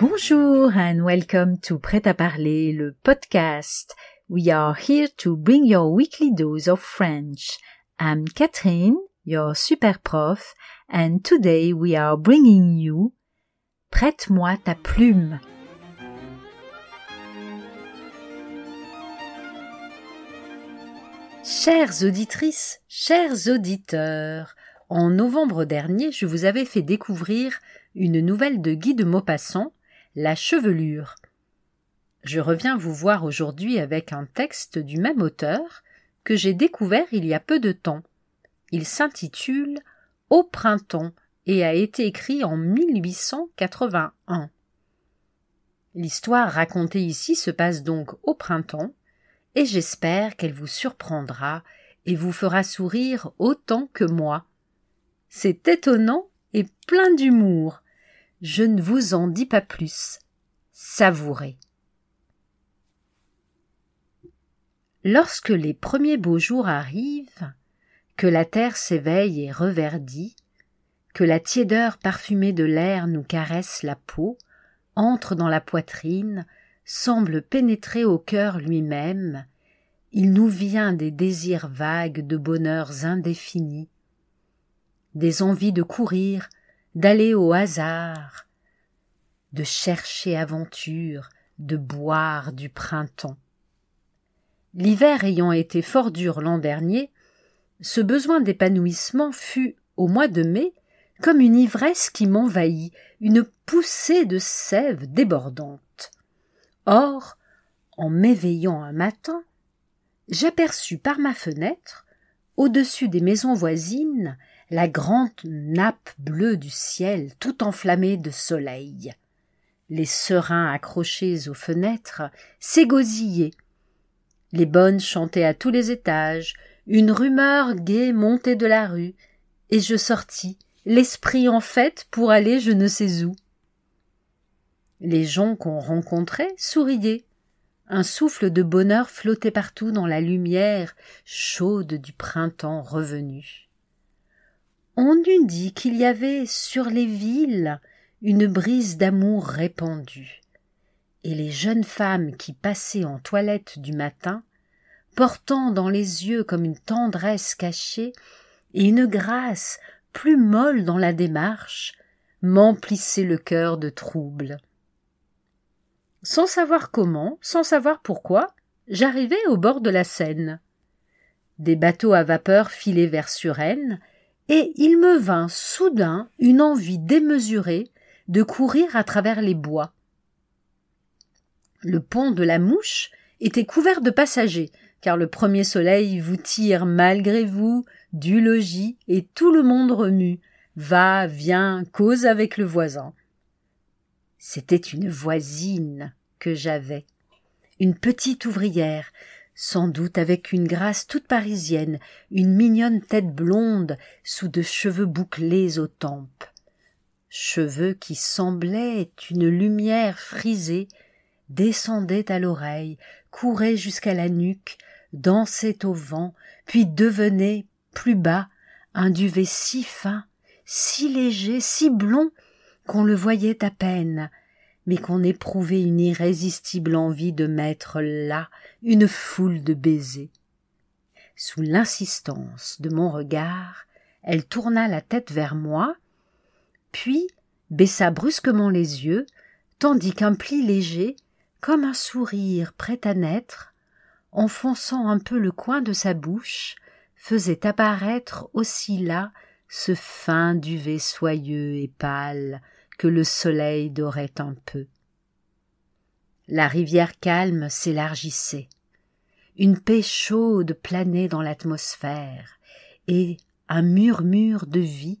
Bonjour and welcome to Prêt à parler, le podcast. We are here to bring your weekly dose of French. I'm Catherine, your super prof, and today we are bringing you Prête-moi ta plume. Chères auditrices, chers auditeurs, en novembre dernier, je vous avais fait découvrir une nouvelle de Guy de Maupassant, La chevelure. Je reviens vous voir aujourd'hui avec un texte du même auteur que j'ai découvert il y a peu de temps. Il s'intitule Au printemps et a été écrit en 1881. L'histoire racontée ici se passe donc au printemps, et j'espère qu'elle vous surprendra et vous fera sourire autant que moi. C'est étonnant et plein d'humour. Je ne vous en dis pas plus. Savourez. Lorsque les premiers beaux jours arrivent, que la terre s'éveille et reverdit, que la tiédeur parfumée de l'air nous caresse la peau, entre dans la poitrine, semble pénétrer au cœur lui-même, il nous vient des désirs vagues de bonheurs indéfinis, des envies de courir, d'aller au hasard, de chercher aventure, de boire du printemps. L'hiver ayant été fort dur l'an dernier, ce besoin d'épanouissement fut, au mois de mai, comme une ivresse qui m'envahit, une poussée de sève débordante. Or, en m'éveillant un matin, j'aperçus par ma fenêtre, au-dessus des maisons voisines, la grande nappe bleue du ciel tout enflammée de soleil. Les serins accrochés aux fenêtres s'égosillaient. Les bonnes chantaient à tous les étages, une rumeur gaie montait de la rue, et je sortis, l'esprit en fête pour aller je ne sais où. Les gens qu'on rencontrait souriaient. Un souffle de bonheur flottait partout dans la lumière chaude du printemps revenu. On eût dit qu'il y avait sur les villes une brise d'amour répandue, et les jeunes femmes qui passaient en toilette du matin, portant dans les yeux comme une tendresse cachée et une grâce plus molle dans la démarche, m'emplissait le cœur de trouble. Sans savoir comment, sans savoir pourquoi, j'arrivai au bord de la Seine. Des bateaux à vapeur filaient vers Suresnes, et il me vint soudain une envie démesurée de courir à travers les bois. Le pont de la Mouche était couvert de passagers, car le premier soleil vous tire malgré vous du logis et tout le monde remue, va, vient, cause avec le voisin. C'était une voisine que j'avais, une petite ouvrière, sans doute avec une grâce toute parisienne, une mignonne tête blonde sous de cheveux bouclés aux tempes, cheveux qui semblaient une lumière frisée, descendaient à l'oreille, couraient jusqu'à la nuque, dansaient au vent, puis devenaient plus bas, un duvet si fin, si léger, si blond, qu'on le voyait à peine, mais qu'on éprouvait une irrésistible envie de mettre là une foule de baisers. Sous l'insistance de mon regard, elle tourna la tête vers moi, puis baissa brusquement les yeux, tandis qu'un pli léger, comme un sourire prêt à naître, enfonçant un peu le coin de sa bouche, faisait apparaître aussi là ce fin duvet soyeux et pâle que le soleil dorait un peu. La rivière calme s'élargissait. Une paix chaude planait dans l'atmosphère, et un murmure de vie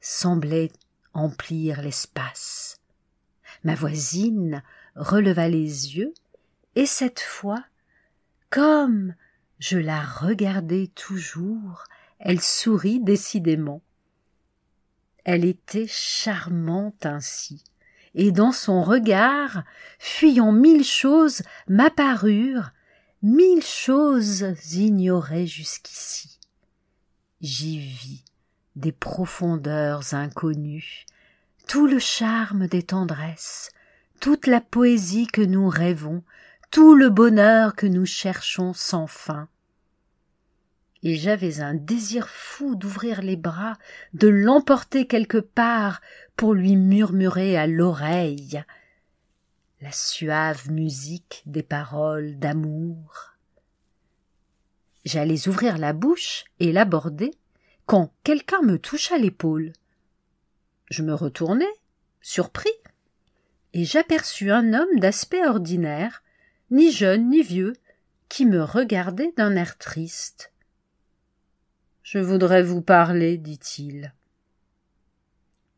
semblait emplir l'espace. Ma voisine releva les yeux, et cette fois, comme je la regardais toujours, elle sourit décidément. Elle était charmante ainsi, et dans son regard, fuyant mille choses, m'apparurent, mille choses ignorées jusqu'ici. J'y vis des profondeurs inconnues, tout le charme des tendresses, toute la poésie que nous rêvons, tout le bonheur que nous cherchons sans fin. Et j'avais un désir fou d'ouvrir les bras, de l'emporter quelque part pour lui murmurer à l'oreille la suave musique des paroles d'amour. J'allais ouvrir la bouche et l'aborder quand quelqu'un me toucha l'épaule. Je me retournai, surpris, et j'aperçus un homme d'aspect ordinaire, ni jeune ni vieux, qui me regardait d'un air triste. Je voudrais vous parler, dit-il.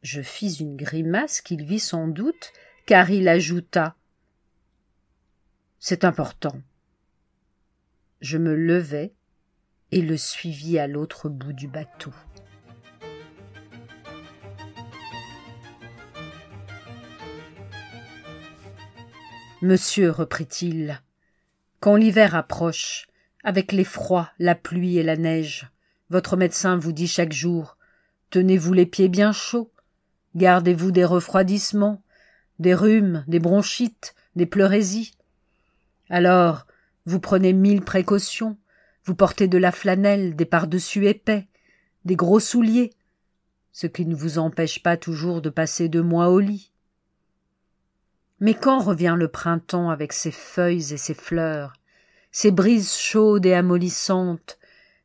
Je fis une grimace qu'il vit sans doute, car il ajouta. C'est important. Je me levai et le suivis à l'autre bout du bateau. Monsieur, reprit-il, quand l'hiver approche, avec l'effroi, la pluie et la neige, votre médecin vous dit chaque jour Tenez-vous les pieds bien chauds, gardez-vous des refroidissements, des rhumes, des bronchites, des pleurésies. Alors, vous prenez mille précautions, vous portez de la flanelle, des pardessus épais, des gros souliers, ce qui ne vous empêche pas toujours de passer deux mois au lit. Mais quand revient le printemps avec ses feuilles et ses fleurs, ses brises chaudes et amollissantes,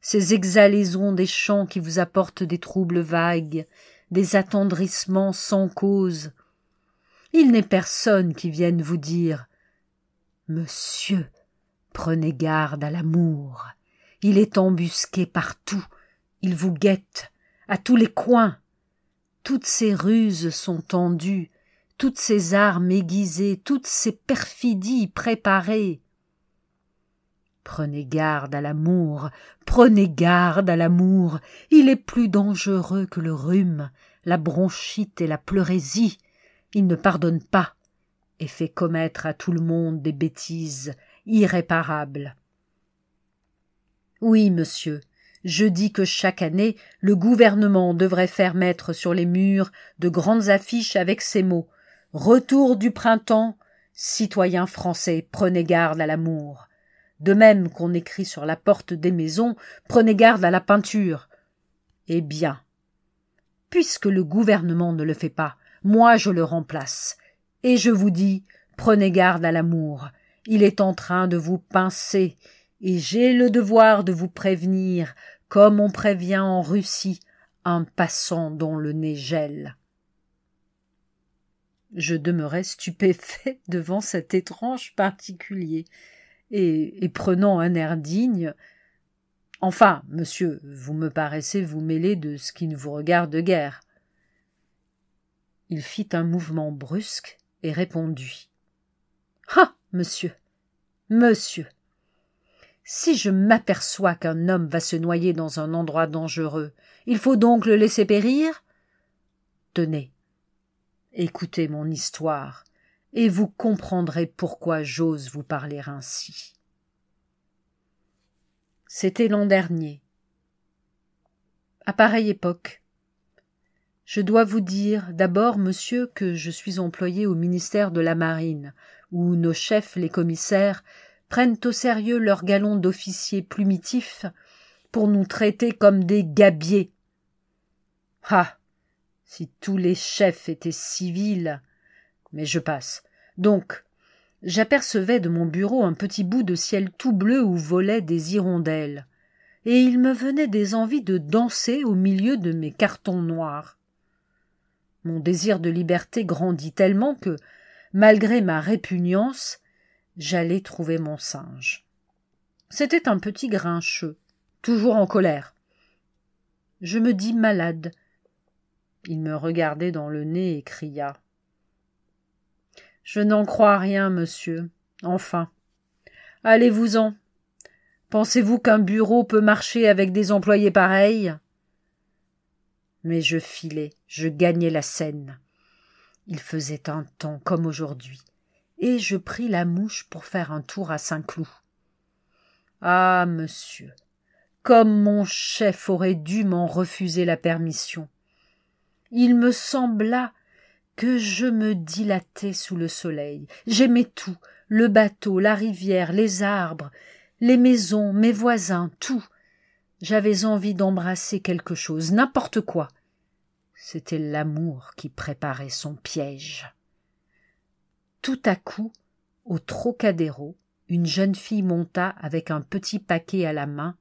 ces exhalaisons des champs qui vous apportent des troubles vagues, des attendrissements sans cause, il n'est personne qui vienne vous dire Monsieur, prenez garde à l'amour. Il est embusqué partout, il vous guette, à tous les coins. Toutes ses ruses sont tendues, toutes ses armes aiguisées, toutes ses perfidies préparées. Prenez garde à l'amour, prenez garde à l'amour, il est plus dangereux que le rhume, la bronchite et la pleurésie. Il ne pardonne pas et fait commettre à tout le monde des bêtises irréparables. Oui, monsieur, je dis que chaque année le gouvernement devrait faire mettre sur les murs de grandes affiches avec ces mots Retour du printemps, citoyens français, prenez garde à l'amour. De même qu'on écrit sur la porte des maisons Prenez garde à la peinture. Eh bien. Puisque le gouvernement ne le fait pas, moi je le remplace. Et je vous dis, prenez garde à l'amour. Il est en train de vous pincer, et j'ai le devoir de vous prévenir, comme on prévient en Russie un passant dont le nez gèle. Je demeurai stupéfait devant cet étrange particulier, et, prenant un air digne. Enfin, monsieur, vous me paraissez vous mêler de ce qui ne vous regarde guère. Il fit un mouvement brusque et répondit. Ah. Monsieur. Monsieur. Si je m'aperçois qu'un homme va se noyer dans un endroit dangereux, il faut donc le laisser périr? Tenez. Écoutez mon histoire, et vous comprendrez pourquoi j'ose vous parler ainsi. C'était l'an dernier. À pareille époque, je dois vous dire d'abord, monsieur, que je suis employé au ministère de la Marine, où nos chefs, les commissaires, prennent au sérieux leur galon d'officiers plumitifs pour nous traiter comme des gabiers. Ah. Si tous les chefs étaient civils. Mais je passe. Donc, j'apercevais de mon bureau un petit bout de ciel tout bleu où volaient des hirondelles, et il me venait des envies de danser au milieu de mes cartons noirs. Mon désir de liberté grandit tellement que, malgré ma répugnance, j'allais trouver mon singe. C'était un petit grincheux, toujours en colère. Je me dis malade. Il me regardait dans le nez et cria. Je n'en crois rien, monsieur. Enfin. Allez-vous-en. Pensez-vous qu'un bureau peut marcher avec des employés pareils? mais je filais, je gagnais la scène. Il faisait un temps comme aujourd'hui, et je pris la mouche pour faire un tour à Saint-Cloud. Ah, monsieur, comme mon chef aurait dû m'en refuser la permission. Il me sembla que je me dilatais sous le soleil. J'aimais tout, le bateau, la rivière, les arbres, les maisons, mes voisins, tout. J'avais envie d'embrasser quelque chose, n'importe quoi. C'était l'amour qui préparait son piège. Tout à coup, au Trocadéro, une jeune fille monta avec un petit paquet à la main,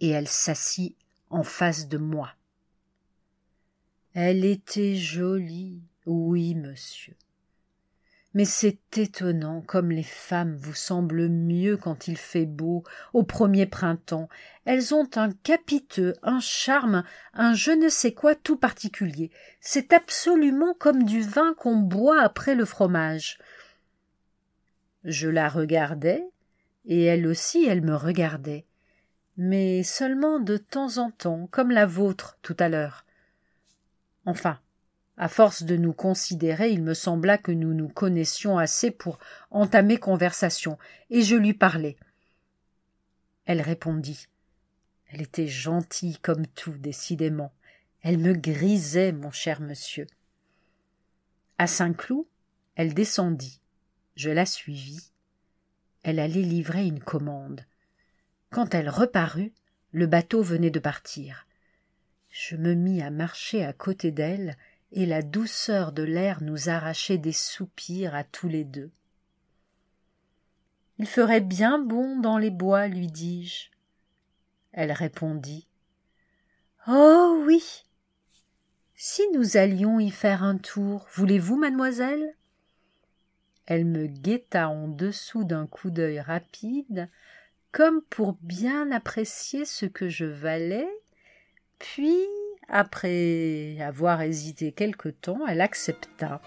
et elle s'assit en face de moi. Elle était jolie, oui, monsieur. Mais c'est étonnant comme les femmes vous semblent mieux quand il fait beau, au premier printemps. Elles ont un capiteux, un charme, un je ne sais quoi tout particulier. C'est absolument comme du vin qu'on boit après le fromage. Je la regardais, et elle aussi elle me regardait, mais seulement de temps en temps, comme la vôtre tout à l'heure. Enfin, à force de nous considérer, il me sembla que nous nous connaissions assez pour entamer conversation, et je lui parlai. Elle répondit. Elle était gentille comme tout, décidément. Elle me grisait, mon cher monsieur. À Saint-Cloud, elle descendit. Je la suivis. Elle allait livrer une commande. Quand elle reparut, le bateau venait de partir. Je me mis à marcher à côté d'elle, et la douceur de l'air nous arrachait des soupirs à tous les deux. Il ferait bien bon dans les bois, lui dis-je. Elle répondit. Oh oui. Si nous allions y faire un tour, voulez-vous, mademoiselle? Elle me guetta en dessous d'un coup d'œil rapide, comme pour bien apprécier ce que je valais, puis, après avoir hésité quelque temps, elle accepta.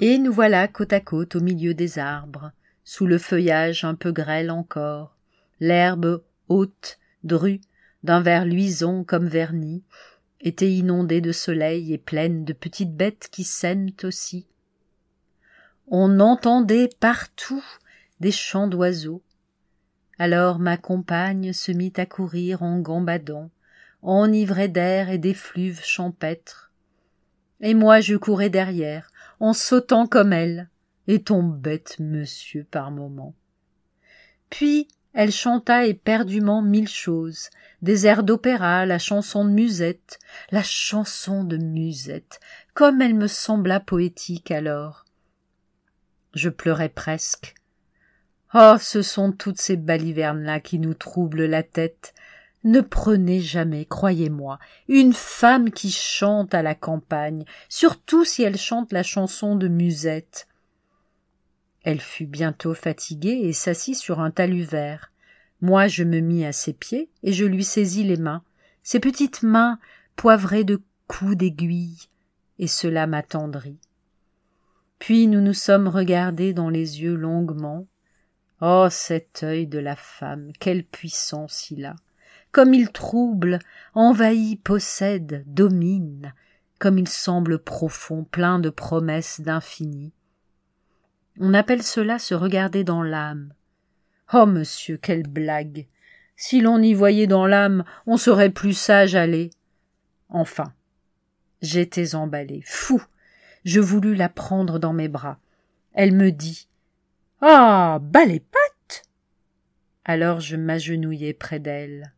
Et nous voilà côte à côte au milieu des arbres, sous le feuillage un peu grêle encore, l'herbe haute, drue, d'un vert luisant comme vernis, était inondée de soleil et pleine de petites bêtes qui saignent aussi, on entendait partout des chants d'oiseaux. Alors ma compagne se mit à courir en gambadant, enivrée d'air et d'effluves champêtres. Et moi je courais derrière, en sautant comme elle, et bête monsieur par moments. Puis elle chanta éperdument mille choses, des airs d'opéra, la chanson de Musette, la chanson de Musette, comme elle me sembla poétique alors. Je pleurais presque. Oh, ce sont toutes ces balivernes-là qui nous troublent la tête. Ne prenez jamais, croyez-moi, une femme qui chante à la campagne, surtout si elle chante la chanson de Musette. Elle fut bientôt fatiguée et s'assit sur un talus vert. Moi, je me mis à ses pieds et je lui saisis les mains, ses petites mains poivrées de coups d'aiguille, et cela m'attendrit. Puis nous nous sommes regardés dans les yeux longuement. Oh. Cet œil de la femme. Quelle puissance il a. Comme il trouble, envahit, possède, domine, comme il semble profond, plein de promesses d'infini. On appelle cela se regarder dans l'âme. Oh. Monsieur, quelle blague. Si l'on y voyait dans l'âme, on serait plus sage aller. Enfin. J'étais emballé, fou, je voulus la prendre dans mes bras. Elle me dit Ah. Bas les pattes. Alors je m'agenouillai près d'elle.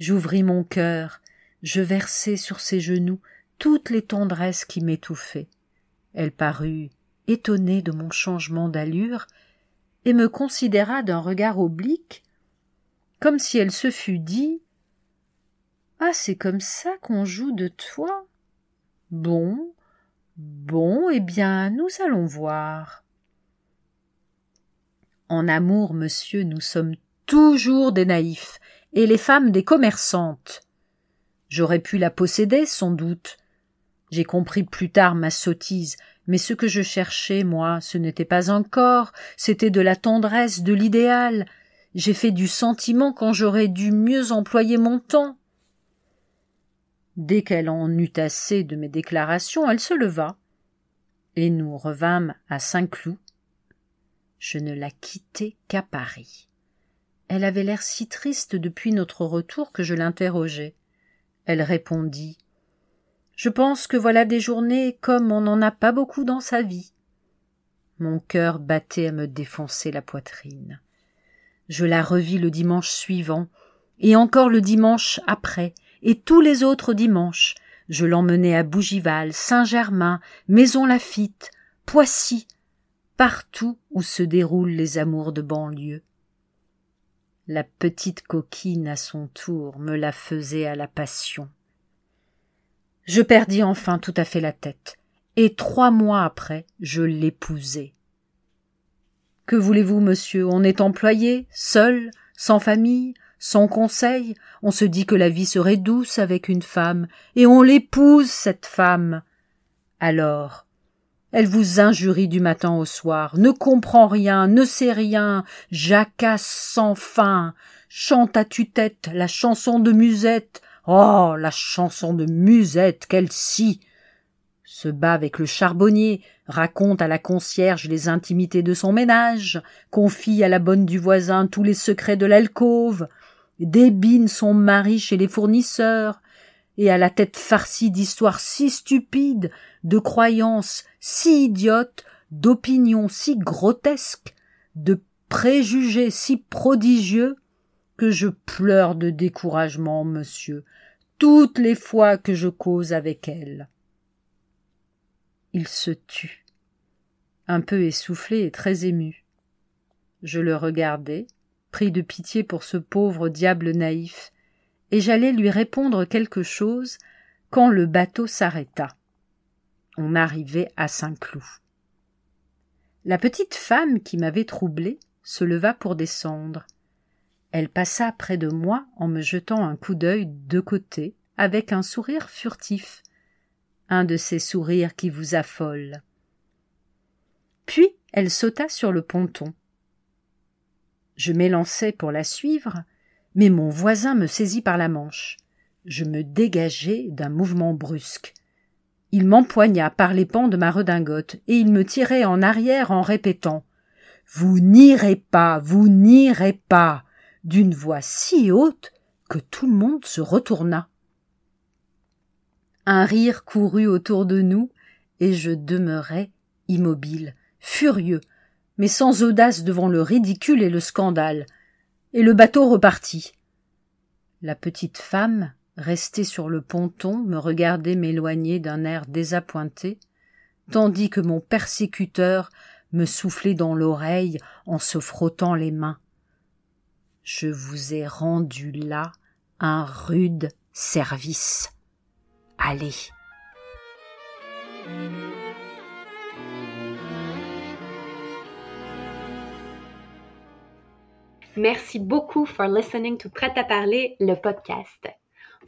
J'ouvris mon cœur, je versai sur ses genoux toutes les tendresses qui m'étouffaient. Elle parut étonnée de mon changement d'allure et me considéra d'un regard oblique, comme si elle se fût dit Ah, c'est comme ça qu'on joue de toi. Bon, Bon, eh bien, nous allons voir. En amour, monsieur, nous sommes toujours des naïfs, et les femmes des commerçantes. J'aurais pu la posséder, sans doute. J'ai compris plus tard ma sottise, mais ce que je cherchais, moi, ce n'était pas encore, c'était de la tendresse, de l'idéal. J'ai fait du sentiment quand j'aurais dû mieux employer mon temps. Dès qu'elle en eut assez de mes déclarations, elle se leva, et nous revînmes à Saint-Cloud. Je ne la quittai qu'à Paris. Elle avait l'air si triste depuis notre retour que je l'interrogeai. Elle répondit. Je pense que voilà des journées comme on n'en a pas beaucoup dans sa vie. Mon cœur battait à me défoncer la poitrine. Je la revis le dimanche suivant, et encore le dimanche après, et tous les autres dimanches. Je l'emmenai à Bougival, Saint-Germain, Maison Lafitte, Poissy, partout où se déroulent les amours de banlieue. La petite coquine à son tour me la faisait à la passion. Je perdis enfin tout à fait la tête, et trois mois après je l'épousai. Que voulez-vous, monsieur, on est employé, seul, sans famille, sans conseil, on se dit que la vie serait douce avec une femme, et on l'épouse, cette femme. Alors, elle vous injurie du matin au soir, ne comprend rien, ne sait rien, jacasse sans fin, chante à tue-tête la chanson de Musette. Oh, la chanson de Musette, quelle scie se bat avec le charbonnier, raconte à la concierge les intimités de son ménage, confie à la bonne du voisin tous les secrets de l'alcôve, débine son mari chez les fournisseurs, et à la tête farcie d'histoires si stupides, de croyances si idiotes, d'opinions si grotesques, de préjugés si prodigieux, que je pleure de découragement, monsieur, toutes les fois que je cause avec elle. Il se tut, un peu essoufflé et très ému. Je le regardai, pris de pitié pour ce pauvre diable naïf, et j'allais lui répondre quelque chose quand le bateau s'arrêta. On arrivait à Saint-Cloud. La petite femme qui m'avait troublé se leva pour descendre. Elle passa près de moi en me jetant un coup d'œil de côté, avec un sourire furtif, un de ces sourires qui vous affolent. Puis elle sauta sur le ponton. Je m'élançai pour la suivre, mais mon voisin me saisit par la manche. Je me dégageai d'un mouvement brusque. Il m'empoigna par les pans de ma redingote, et il me tirait en arrière en répétant. Vous n'irez pas, vous n'irez pas. d'une voix si haute que tout le monde se retourna. Un rire courut autour de nous, et je demeurai immobile, furieux, mais sans audace devant le ridicule et le scandale. Et le bateau repartit. La petite femme, restée sur le ponton, me regardait m'éloigner d'un air désappointé, tandis que mon persécuteur me soufflait dans l'oreille en se frottant les mains. Je vous ai rendu là un rude service. Allez. Merci beaucoup for listening to Prêt à parler, le podcast.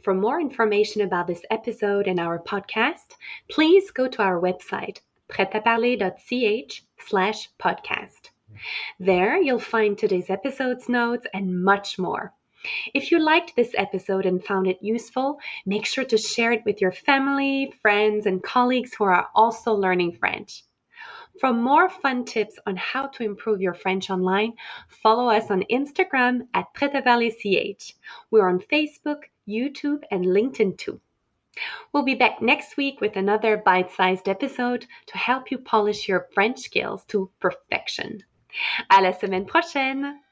For more information about this episode and our podcast, please go to our website, pretaparler.ch slash podcast. There you'll find today's episode's notes and much more. If you liked this episode and found it useful, make sure to share it with your family, friends, and colleagues who are also learning French. For more fun tips on how to improve your French online, follow us on Instagram at CH. We're on Facebook, YouTube, and LinkedIn too. We'll be back next week with another bite sized episode to help you polish your French skills to perfection. À la semaine prochaine!